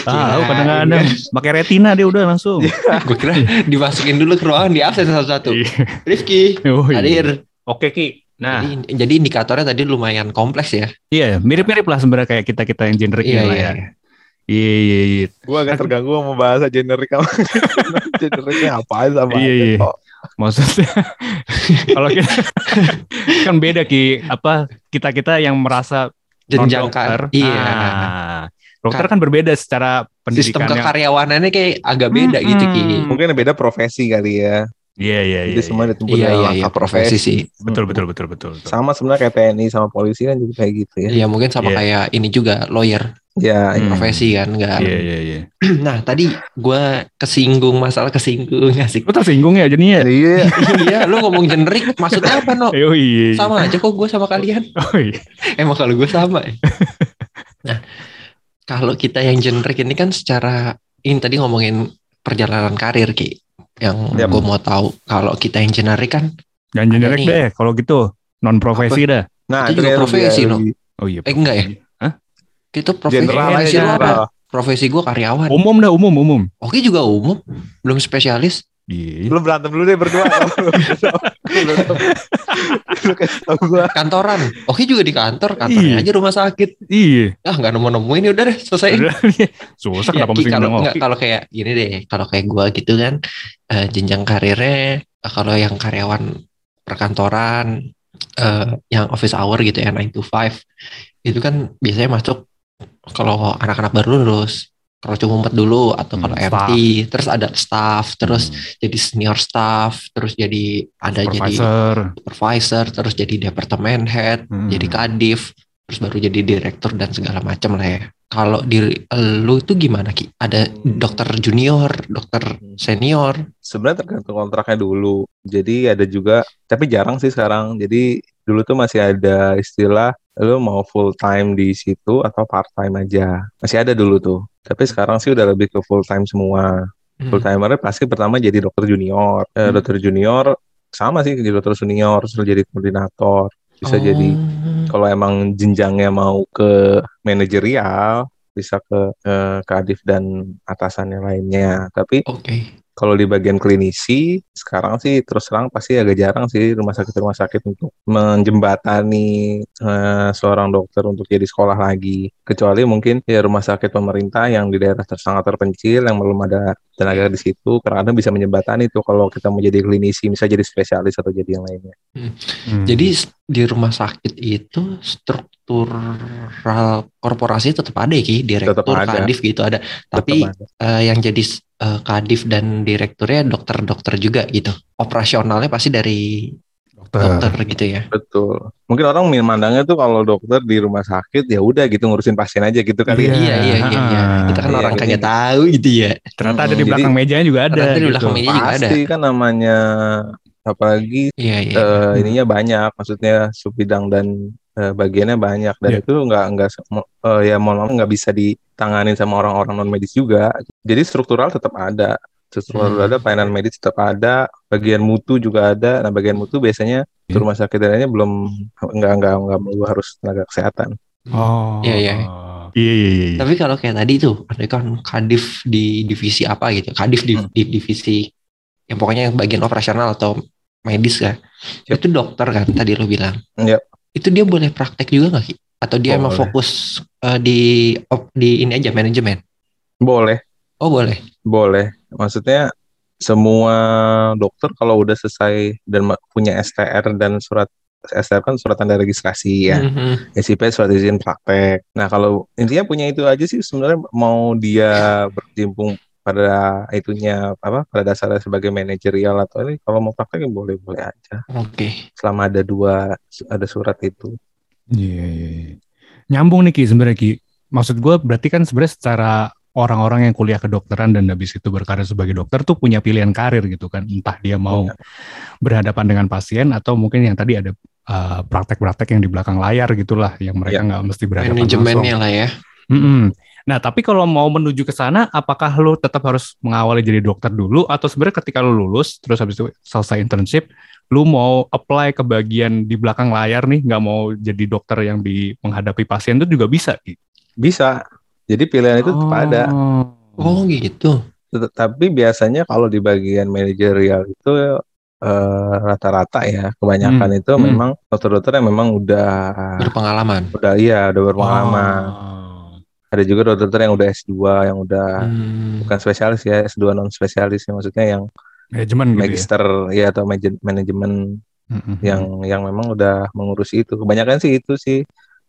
Tahu Iya, kadang-kadang pakai retina dia udah langsung. Gue kira dimasukin dulu ke ruangan di absen satu-satu. Iya. Rifki, Oh, iya. hadir. Oke, Ki. Nah, Jadi, jadi indikatornya tadi lumayan kompleks ya. iya mirip-mirip lah sebenarnya kayak kita-kita yang generik Iya, lah iya. ya. Iya, iya, iya. gue agak terganggu sama bahasa generik kamu [LAUGHS] generiknya apa sama Iya, iya. kok. Maksudnya [LAUGHS] kalau kita [LAUGHS] kan beda Ki, apa kita-kita yang merasa Jenjang non-dokter. kan. Iya. Ah, dokter kan berbeda secara Sistem pendidikannya. kekaryawanannya kayak agak beda Hmm. gitu Ki. mungkin beda profesi kali ya Iya, iya, iya. jadi semua iya. ditentukan Iya iya iya langkah profesi sih. Betul, betul, betul, betul. betul. sama sebenarnya kayak TNI sama polisi kan juga kayak gitu ya Iya mungkin sama Iya. kayak ini juga lawyer ya Hmm. profesi kan enggak. Iya, iya, iya. [CLEARS THROAT] Nah tadi gue kesinggung masalah kesinggung asik. Lu tersinggung ya jadinya? iya [LAUGHS] iya lu ngomong generik maksudnya apa no? Oh iya. iya. Sama aja kok gue sama kalian. [LAUGHS] Oh iya. Emang kalau gue sama ya. [LAUGHS] nah, kalau kita yang generik ini kan secara ini tadi ngomongin perjalanan karir ki. Yang Yap. gue mau tahu kalau kita yang generik kan, Jangan generik nih. deh kalau gitu. Non profesi dah. nah Itu juga kayak profesi, no? lebih Oh iya. Eh, enggak ya? Hah? itu profesi general apa? Profesi gue karyawan. Umum dah, umum, umum. Oke juga umum, belum spesialis. Iya. lu berantem dulu deh berdua [LAUGHS] lu kasih tau gua Kantoran. Oke juga di kantor, kantornya Iya. aja rumah sakit. Iya. Ah nggak nemu nemuin udah deh selesai. Susah Ya, kenapa mesti kalau nggak kalau kayak gini deh, kalau kayak gua gitu kan eh, jenjang karirnya eh, kalau yang karyawan perkantoran eh, yang office hour gitu ya 9 to 5 itu kan biasanya masuk kalau anak-anak baru lulus kalau cuma ngumpet dulu atau Hmm, kalau staff. MT terus ada staff terus Hmm. jadi senior staff terus jadi ada jadi supervisor. supervisor terus jadi departemen head Hmm. jadi kadif terus baru jadi direktur dan segala macam lah ya kalau di lu itu gimana ki ada Hmm. dokter junior dokter senior sebenarnya tergantung kontraknya dulu jadi ada juga tapi jarang sih sekarang jadi dulu tuh masih ada istilah lu mau full time di situ atau part time aja? Masih ada dulu tuh. Tapi sekarang sih udah lebih ke full time semua. Hmm. full timernya pasti pertama jadi dokter junior. Eh, Hmm. dokter junior sama sih jadi dokter senior terus jadi koordinator bisa Oh. jadi kalau emang jenjangnya mau ke manajerial bisa ke eh, kadif dan atasannya lainnya. Tapi oke kalau di bagian klinisi sekarang sih terus terang pasti agak jarang sih rumah sakit rumah sakit untuk menjembatani eh, seorang dokter untuk jadi sekolah lagi. Kecuali mungkin ya rumah sakit pemerintah yang di daerah sangat terpencil yang belum ada tenaga di situ kadang bisa menjembatani tuh kalau kita mau jadi klinisi bisa jadi spesialis atau jadi yang lainnya Hmm. jadi s- di rumah sakit itu struktural korporasi tetap ada ya ki direktur Tetap ada. kadif gitu ada tapi Tetap ada. eh, yang jadi eh, kadif dan direkturnya dokter-dokter juga gitu operasionalnya pasti dari dokter. dokter gitu ya betul mungkin orang mandangnya tuh kalau dokter di rumah sakit ya udah gitu ngurusin pasien aja gitu kali ya Iya iya iya iya. Kita kan Iya, orang iya. kagak tahu gitu ya. Ternyata ada di Jadi- belakang mejanya juga ada. Ternyata di gitu. belakang meja juga ada. pasti kan namanya apalagi Iya iya. eh, ininya banyak maksudnya sub bidang dan eh, bagiannya banyak dan Iya. itu nggak nggak eh, ya mohon maaf nggak bisa ditanganin sama orang-orang non medis juga. Jadi struktural tetap ada, struktural Hmm. ada, pelayanan medis tetap ada, bagian mutu juga ada. Nah bagian mutu biasanya Iya. rumah sakit lainnya belum nggak nggak nggak melulu harus tenaga kesehatan. Oh. Iya, iya. Iya, iya, iya. iya. Tapi kalau kayak tadi tuh, ada kan kadif di divisi apa gitu, kadif di, Hmm. di divisi yang pokoknya yang bagian operasional atau medis kan, Yep. itu dokter kan tadi lo bilang. Yep. Itu dia boleh praktek juga nggak Ki? Atau dia emang Boleh. fokus eh, di op- di ini aja manajemen? Boleh. Oh boleh. Boleh. Maksudnya semua dokter kalau udah selesai dan punya STR dan surat STR kan surat tanda registrasi ya. Mhm. SIP surat izin praktek. Nah, kalau intinya punya itu aja sih sebenarnya mau dia berkecimpung pada itunya apa pada dasarnya sebagai manajerial atau ini kalau mau praktek ya boleh-boleh aja. Oke. Selama ada dua ada surat itu. Iya, iya, iya. Nyambung nih Ki sebenarnya Ki. Maksud gue berarti kan sebenarnya secara orang-orang yang kuliah kedokteran dan habis itu berkarir sebagai dokter tuh punya pilihan karir gitu kan. Entah dia mau Punya. berhadapan dengan pasien atau mungkin yang tadi ada uh, praktek-praktek yang di belakang layar gitulah yang mereka Iya. nggak mesti berhadapan. Manajemennya lah ya. Mm-mm. Nah, tapi kalau mau menuju ke sana, apakah lu tetap harus mengawali jadi dokter dulu, atau sebenarnya ketika lu lulus, terus habis itu selesai internship, lu mau apply ke bagian di belakang layar nih, nggak mau jadi dokter yang di menghadapi pasien itu juga bisa? Ki? Bisa. Jadi pilihan itu tetap ada. Oh gitu. Tet- Tapi biasanya kalau di bagian manajerial itu eh, rata-rata ya kebanyakan Hmm, itu hmm. memang dokter-dokter yang memang udah Berpengalaman. udah iya udah berpengalaman. Oh. Ada juga dokter yang udah S2 yang udah Hmm. bukan spesialis ya S2 non spesialis ya maksudnya yang Manajemen gitu ya. magister ya atau manaje- manajemen Mm-mm. yang yang memang udah mengurus itu. Kebanyakan sih itu sih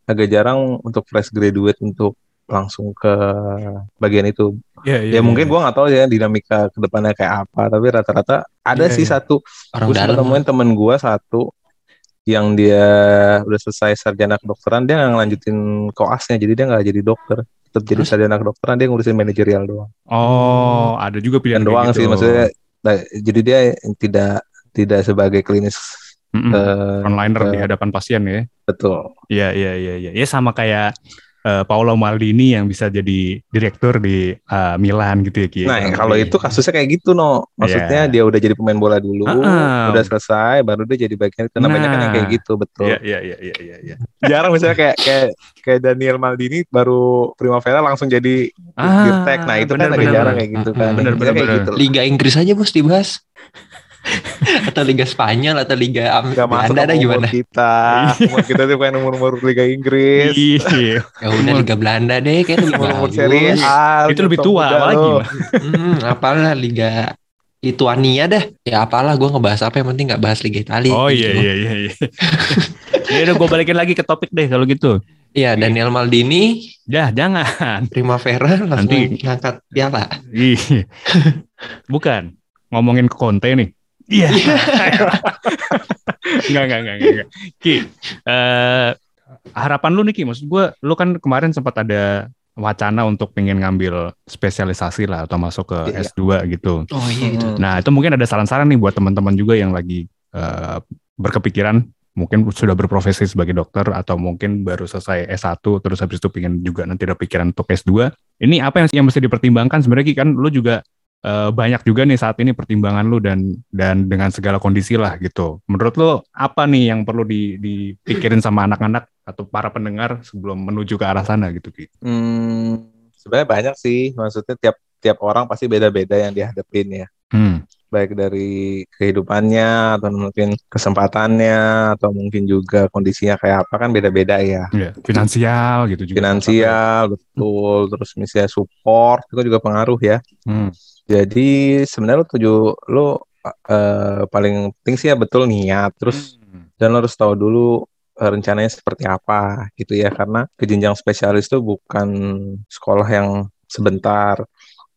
agak jarang untuk fresh graduate untuk langsung ke bagian itu. Iya, iya, Ya iya. mungkin gua nggak tahu ya dinamika ke depannya kayak apa, tapi rata-rata ada Iya, sih iya. satu. Orang Gue nemuin temen gua satu yang dia udah selesai sarjana kedokteran, dia nggak ngelanjutin koasnya, jadi dia nggak jadi dokter, tetap jadi sarjana kedokteran, dia ngurusin manajerial doang. Oh, ada juga pilihan Dan doang gitu. sih maksudnya. nah, jadi dia tidak tidak sebagai klinis Mm-mm. eh, Frontliner ke- di hadapan pasien ya. betul. Iya, iya, iya, iya. Ya sama kayak eh, Paolo Maldini yang bisa jadi direktur di eh, Milan gitu ya, Ki. Nah, kalau itu kasusnya kayak gitu, no. Maksudnya Iya. dia udah jadi pemain bola dulu, Ah-ah. udah selesai, baru dia jadi bagian itu. Nah, banyak kan yang kayak Nah. gitu, betul. Iya, iya, iya, iya, iya, iya. Jarang misalnya kayak kayak kayak Daniel Maldini baru Primavera langsung jadi Ah, Dirtek. Nah, itu kan agak benar-benar. jarang kayak gitu kan. Benar, Biasanya benar, kayak gitu. Liga Inggris aja bos dibahas. [LAUGHS] atau Liga Spanyol atau Liga Am- Gak masuk Belanda ada umur gimana? kita. [LAUGHS] umur kita tuh pengen umur-umur Liga Inggris. Iya. Ya udah Liga Belanda deh kayak lebih Umur-umur bagus. Serie A. Itu lebih tua lagi. Hmm, apalah Liga Lituania dah. Ya apalah gue ngebahas apa yang penting nggak bahas Liga Italia. Oh gitu. iya iya iya iya. Ya udah gue balikin lagi ke topik deh kalau gitu. Iya Daniel Maldini Ya jangan. Primavera langsung Nanti. ngangkat piala. Ih. Bukan. Ngomongin ke Conte nih. Iya. Enggak, enggak, enggak, enggak, enggak. Ki, eh, harapan lu nih Ki, maksud gue, lu kan kemarin sempat ada wacana untuk pengen ngambil spesialisasi lah atau masuk ke Iya. S2 gitu. Oh iya itu. Nah, itu mungkin ada saran-saran nih buat teman-teman juga yang lagi eh, berkepikiran mungkin sudah berprofesi sebagai dokter atau mungkin baru selesai S1 terus habis itu pengen juga nanti ada pikiran untuk S2. Ini apa yang yang mesti dipertimbangkan sebenarnya Ki? kan lu juga eh, banyak juga nih saat ini pertimbangan lu dan dan dengan segala kondisi lah gitu. Menurut lu apa nih yang perlu di, dipikirin sama anak-anak atau para pendengar sebelum menuju ke arah sana gitu Ki? Hmm, sebenarnya banyak sih. Maksudnya tiap tiap orang pasti beda-beda yang dihadapin ya. Hmm. Baik dari kehidupannya atau mungkin kesempatannya atau mungkin juga kondisinya kayak apa kan beda-beda ya. Ya, finansial gitu juga. Finansial betul, terus misalnya support itu juga pengaruh ya. Hmm. Jadi sebenarnya lo tuju lo eh, paling penting sih ya betul niat. Terus Hmm. dan lo harus tahu dulu eh, rencananya seperti apa gitu ya karena ke jenjang spesialis itu bukan sekolah yang sebentar,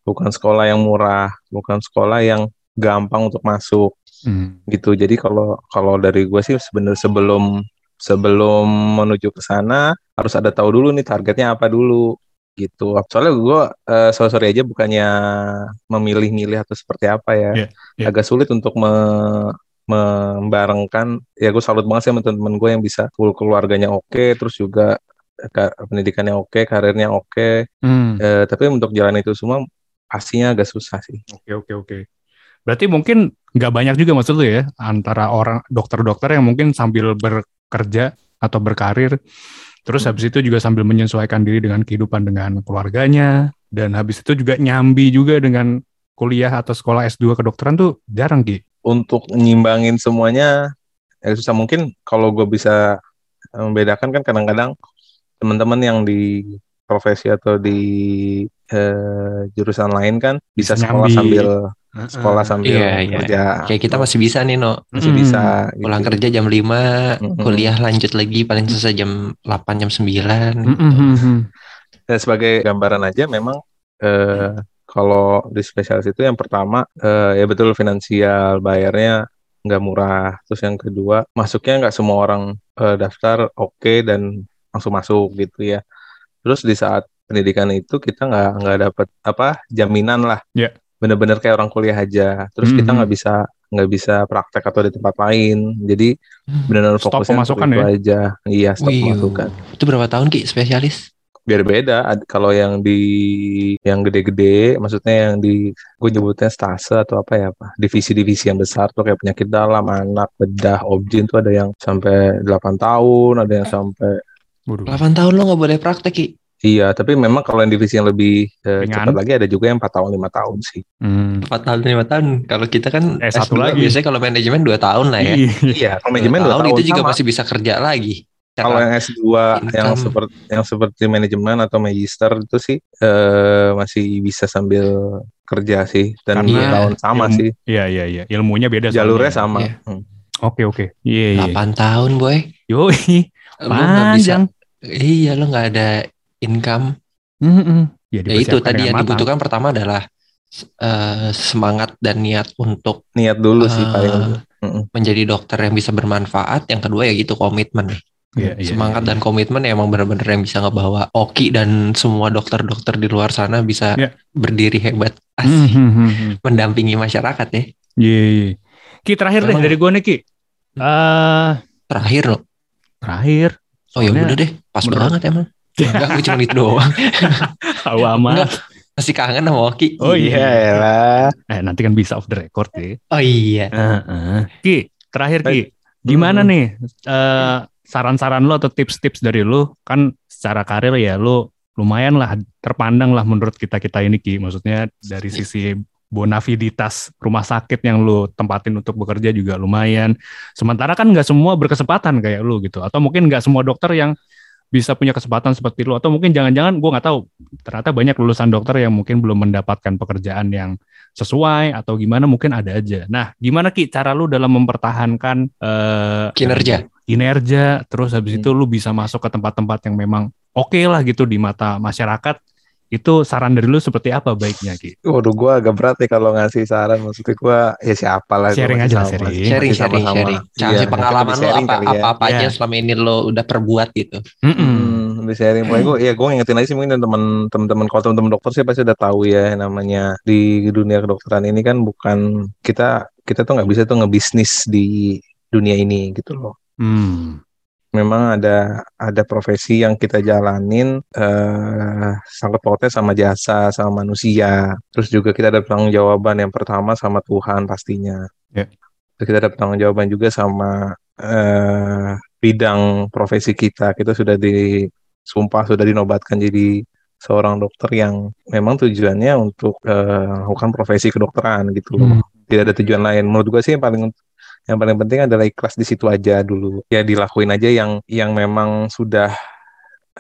bukan sekolah yang murah, bukan sekolah yang gampang untuk masuk Hmm. gitu. Jadi kalau kalau dari gue sih sebenarnya sebelum sebelum menuju ke sana harus ada tahu dulu nih targetnya apa dulu gitu. Soalnya gue eh, sorry, sorry aja bukannya memilih-milih atau seperti apa ya. Iya, iya. Agak sulit untuk me- membarengkan ya gue salut banget sih sama teman-teman gue yang bisa full keluarganya oke terus juga ka- pendidikannya oke karirnya oke Hmm. Eh, tapi untuk jalan itu semua pastinya agak susah sih Oke oke oke. Berarti mungkin nggak banyak juga maksud lu ya antara orang dokter-dokter yang mungkin sambil bekerja atau berkarir, terus habis itu juga sambil menyesuaikan diri dengan kehidupan dengan keluarganya, dan habis itu juga nyambi juga dengan kuliah atau sekolah S2 kedokteran tuh jarang Ki. untuk nyimbangin semuanya ya susah mungkin kalau gue bisa eh, membedakan kan kadang-kadang teman-teman yang di profesi atau di eh, jurusan lain kan bisa, Bisa sekolah nyambi. sambil sekolah sambil Iya, iya. kerja Kayak kita masih bisa nih, No. masih Hmm. bisa Pulang gitu. kerja jam 5, Mm-mm. kuliah lanjut lagi paling selesai jam 8, jam 9. Hmm, hmm, hmm, hmm. Dan sebagai gambaran aja memang eh, kalau di spesialis itu yang pertama eh, ya betul finansial bayarnya nggak murah. Terus yang kedua masuknya nggak semua orang eh, daftar oke dan langsung masuk gitu ya. Terus di saat pendidikan itu kita nggak nggak dapat apa jaminan lah. Ya. Bener-bener kayak orang kuliah aja. Terus kita Mhm. nggak bisa nggak bisa praktek atau di tempat lain. Jadi benar-benar Stop fokusnya pemasukan itu ya? aja. Iya stop Wih, pemasukan itu berapa tahun Ki spesialis? biar beda kalau yang di yang gede-gede maksudnya yang di gue nyebutnya stase atau apa ya apa divisi-divisi yang besar tuh kayak penyakit dalam anak bedah objin tuh ada yang sampai 8 tahun ada yang sampai Waduh. 8 tahun lo nggak boleh praktek Ki. Iya tapi memang kalau yang divisi yang lebih eh, Ringan. cepat lagi ada juga yang 4 tahun lima tahun sih Hmm. 4 tahun 5 tahun. Kalau kita kan Eh, satu S2 lagi. biasanya kalau manajemen 2 tahun lah ya. Iya. iya kalau Dua manajemen 2 tahun, itu juga sama. masih bisa kerja lagi. kalau yang S2 yang income. seperti yang seperti manajemen atau magister itu sih eh, masih bisa sambil kerja sih dan Karena dua tahun sama ilmu- sih Iya iya iya. Ilmunya beda jalurnya sama Iya. Hmm. Oke oke. Iya iya. 8 tahun boy. Yoi. Lu nggak bisa. Panjang. Iya lo nggak ada income. Mm-mm. Ya, Ya itu tadi yang matang. dibutuhkan pertama adalah eh, semangat dan niat untuk niat dulu sih eh, paling Mm-mm. menjadi dokter yang bisa bermanfaat. Yang kedua ya gitu komitmen. Iya, iya, semangat iya. dan komitmen ya emang benar-benar yang bisa ngebawa Oki dan semua dokter-dokter di luar sana bisa Iya. berdiri hebat asik, hmm, hmm, hmm. mendampingi masyarakat ya. Iya, iya. Ki terakhir deh Emang- dari gue nih Ki. Eh Terakhir loh. terakhir. Oh ya udah deh, pas menurut- banget emang. Enggak, gue cuma itu doang. [LAUGHS] tahu amat. Enggak, masih kangen sama Oki. Oh iya. lah. Eh nanti kan bisa off the record deh. Oh iya. Heeh. Ki, terakhir Ki. Gimana Hmm. nih eh, saran-saran lo atau tips-tips dari lo kan secara karir ya lo lumayan lah terpandang lah menurut kita-kita ini Ki. Maksudnya dari sisi bonaviditas rumah sakit yang lo tempatin untuk bekerja juga lumayan. Sementara kan nggak semua berkesempatan kayak lo gitu. Atau mungkin nggak semua dokter yang bisa punya kesempatan seperti lo. Atau mungkin jangan-jangan gue nggak tahu. Ternyata banyak lulusan dokter yang mungkin belum mendapatkan pekerjaan yang sesuai atau gimana mungkin ada aja. Nah, gimana Ki cara lu dalam mempertahankan eh, Kinerja. kinerja terus habis Hmm. itu lu bisa masuk ke tempat-tempat yang memang oke lah gitu di mata masyarakat. Itu saran dari lu seperti apa baiknya Ki? Waduh, gue agak berat nih kalau ngasih saran. Maksudnya gue ya siapa lah. gua Sharing aja lah, sharing. Sharing, masih sharing, sama-sama. sharing. Iya, pengalaman lo sharing apa, kali ya. apa, apa aja Iya. selama ini lo udah perbuat gitu. Mm-mm. Hmm, di sharing. Pokoknya gue, ya gue ngingetin aja sih mungkin teman teman-teman kalau teman-teman dokter sih pasti udah tahu ya namanya di dunia kedokteran ini kan bukan kita kita tuh nggak bisa tuh ngebisnis di dunia ini gitu loh. Hmm. Memang ada ada profesi yang kita jalanin eh sangkut pautnya sama jasa sama manusia. Terus juga kita ada tanggung jawaban yang pertama sama Tuhan pastinya. Ya. Terus kita ada tanggung jawaban juga sama eh bidang profesi kita. Kita sudah disumpah sudah dinobatkan jadi seorang dokter yang memang tujuannya untuk eh, melakukan profesi kedokteran gitu loh. Hmm. Tidak ada tujuan lain. Menurut gue sih yang paling yang paling penting adalah ikhlas di situ aja dulu. Ya dilakuin aja yang yang memang sudah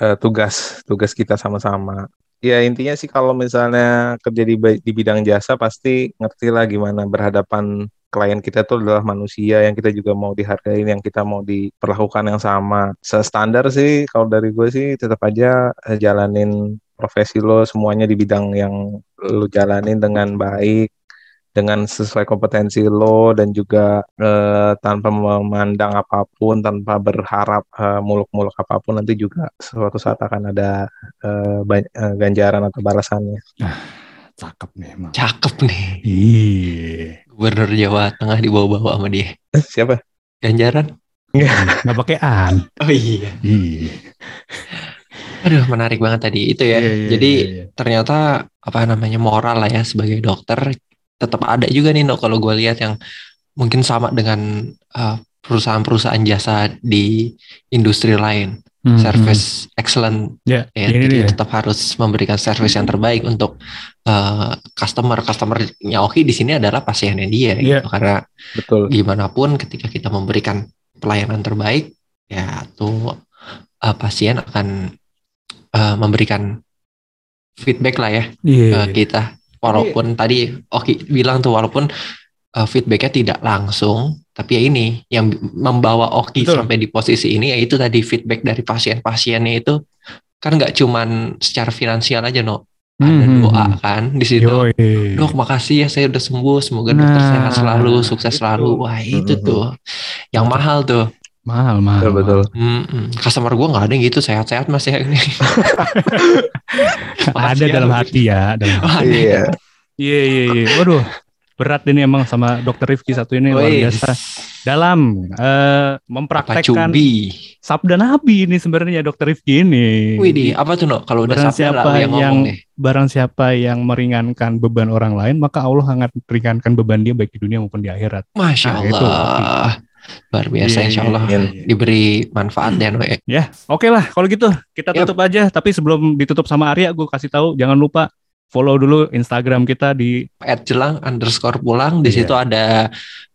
eh, tugas tugas kita sama-sama. Ya intinya sih kalau misalnya kerja di, di bidang jasa pasti ngerti lah gimana berhadapan klien kita tuh adalah manusia yang kita juga mau dihargain, yang kita mau diperlakukan yang sama. Standar sih kalau dari gue sih tetap aja eh, jalanin profesi lo semuanya di bidang yang lo jalanin dengan baik, dengan sesuai kompetensi lo dan juga eh, tanpa memandang apa pun, tanpa berharap eh, muluk-muluk apa pun nanti juga suatu saat akan ada eh, eh, ganjaran atau balasannya. cakep nih emang. Cakep nih. Iya. Gubernur Jawa Tengah dibawa-bawa sama dia. Siapa? Ganjaran. Nggak pakai an. Oh iya. Iya. Aduh, menarik banget tadi itu ya. Iya, iya, Jadi iya, iya. ternyata apa namanya moral lah ya sebagai dokter tetap ada juga nih no kalau gue lihat yang mungkin sama dengan uh, perusahaan-perusahaan jasa di industri lain Hmm, service excellent hmm. Ya, ya ini jadi dia. tetap harus memberikan service yang terbaik untuk uh, customer customernya Oki di sini adalah pasiennya dia Iya. gitu karena Betul. gimana pun ketika kita memberikan pelayanan terbaik ya tuh uh, pasien akan uh, memberikan feedback lah ya Iya. ke kita walaupun tadi Oki bilang tuh walaupun uh, feedbacknya tidak langsung tapi ya ini yang membawa Oki Betul. sampai di posisi ini yaitu tadi feedback dari pasien-pasiennya itu kan nggak cuman secara finansial aja no ada Hmm, doa hmm, kan di situ Yoi. dok makasih ya saya udah sembuh semoga dokter Nah, sehat selalu sukses itu. selalu wah itu Mhm. tuh yang mahal tuh Mahal, mahal. Betul, betul. Mm-mm. customer gue nggak ada yang gitu sehat-sehat mas ya ini [LAUGHS] Ada ya. dalam hati ya. Dalam ada. Iya. Iya, iya, iya. Waduh. Berat ini emang sama dokter Rifki satu ini luar Wih, biasa. Dalam eh, apa mempraktekkan sabda Nabi ini sebenarnya dokter Rifki ini. Wih di apa tuh no kalau udah Barang siapa yang yang- Barang siapa yang meringankan beban orang lain, maka Allah akan meringankan beban dia baik di dunia maupun di akhirat. Masya Nah, itu, Allah luar biasa Iya, Insya iya, Allah iya, iya. diberi manfaat ya no ya. Ya, oke lah kalau gitu kita tutup aja. Tapi sebelum ditutup sama Arya, gue kasih tahu jangan lupa follow dulu Instagram kita di jelang underscore pulang di Iya. situ ada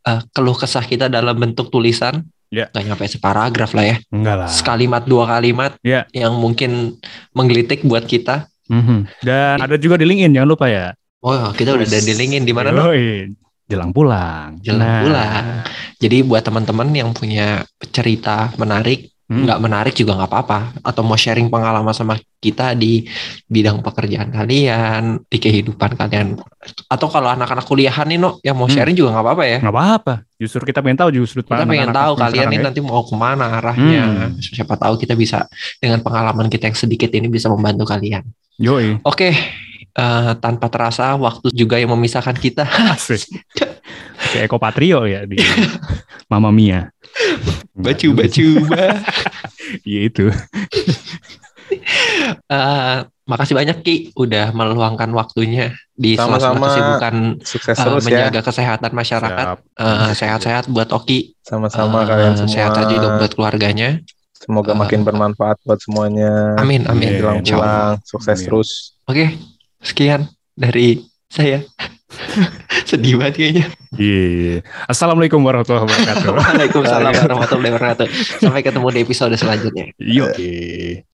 eh, keluh kesah kita dalam bentuk tulisan Iya. nggak nyampe separagraf lah ya enggak lah. sekalimat dua kalimat Iya. yang mungkin menggelitik buat kita Mhm. Dan ada juga di LinkedIn jangan lupa ya. oh kita udah ada di linkin di mana no Jelang pulang. Jelang Nah, pulang. jadi buat teman-teman yang punya cerita menarik Hmm. nggak menarik juga nggak apa-apa atau mau sharing pengalaman sama kita di bidang pekerjaan kalian di kehidupan kalian atau kalau anak-anak kuliahan nih no yang mau Hmm. sharing juga nggak apa-apa ya nggak apa-apa. Justru kita pengen tahu justru kita pengen tahu kalian ini nanti mau ke mana arahnya Hmm. siapa tahu kita bisa dengan pengalaman kita yang sedikit ini bisa membantu kalian Yoi. oke eh, tanpa terasa waktu juga yang memisahkan kita Asik. [LAUGHS] Kayak Eko Patrio ya di [LAUGHS] Mama Mia. baju baju [LAUGHS] Iya itu. Eh, makasih banyak Ki udah meluangkan waktunya di Sama-sama. kesibukan Sukses eh, terus ya. menjaga kesehatan masyarakat. Eh, sehat-sehat buat Oki, Sama-sama Eh, kalian semua. sehat-sehat juga buat keluarganya. Semoga Eh, makin bermanfaat buat semuanya. Amin, amin. Iya, Jelang Insya Allah. pulang, sukses Amin. terus. Oke, sekian dari saya. [LAUGHS] Sedih banget kayaknya. Iya. Assalamualaikum warahmatullahi wabarakatuh. [LAUGHS] Waalaikumsalam warahmatullahi wabarakatuh. [LAUGHS] Sampai ketemu di episode selanjutnya. Yoi.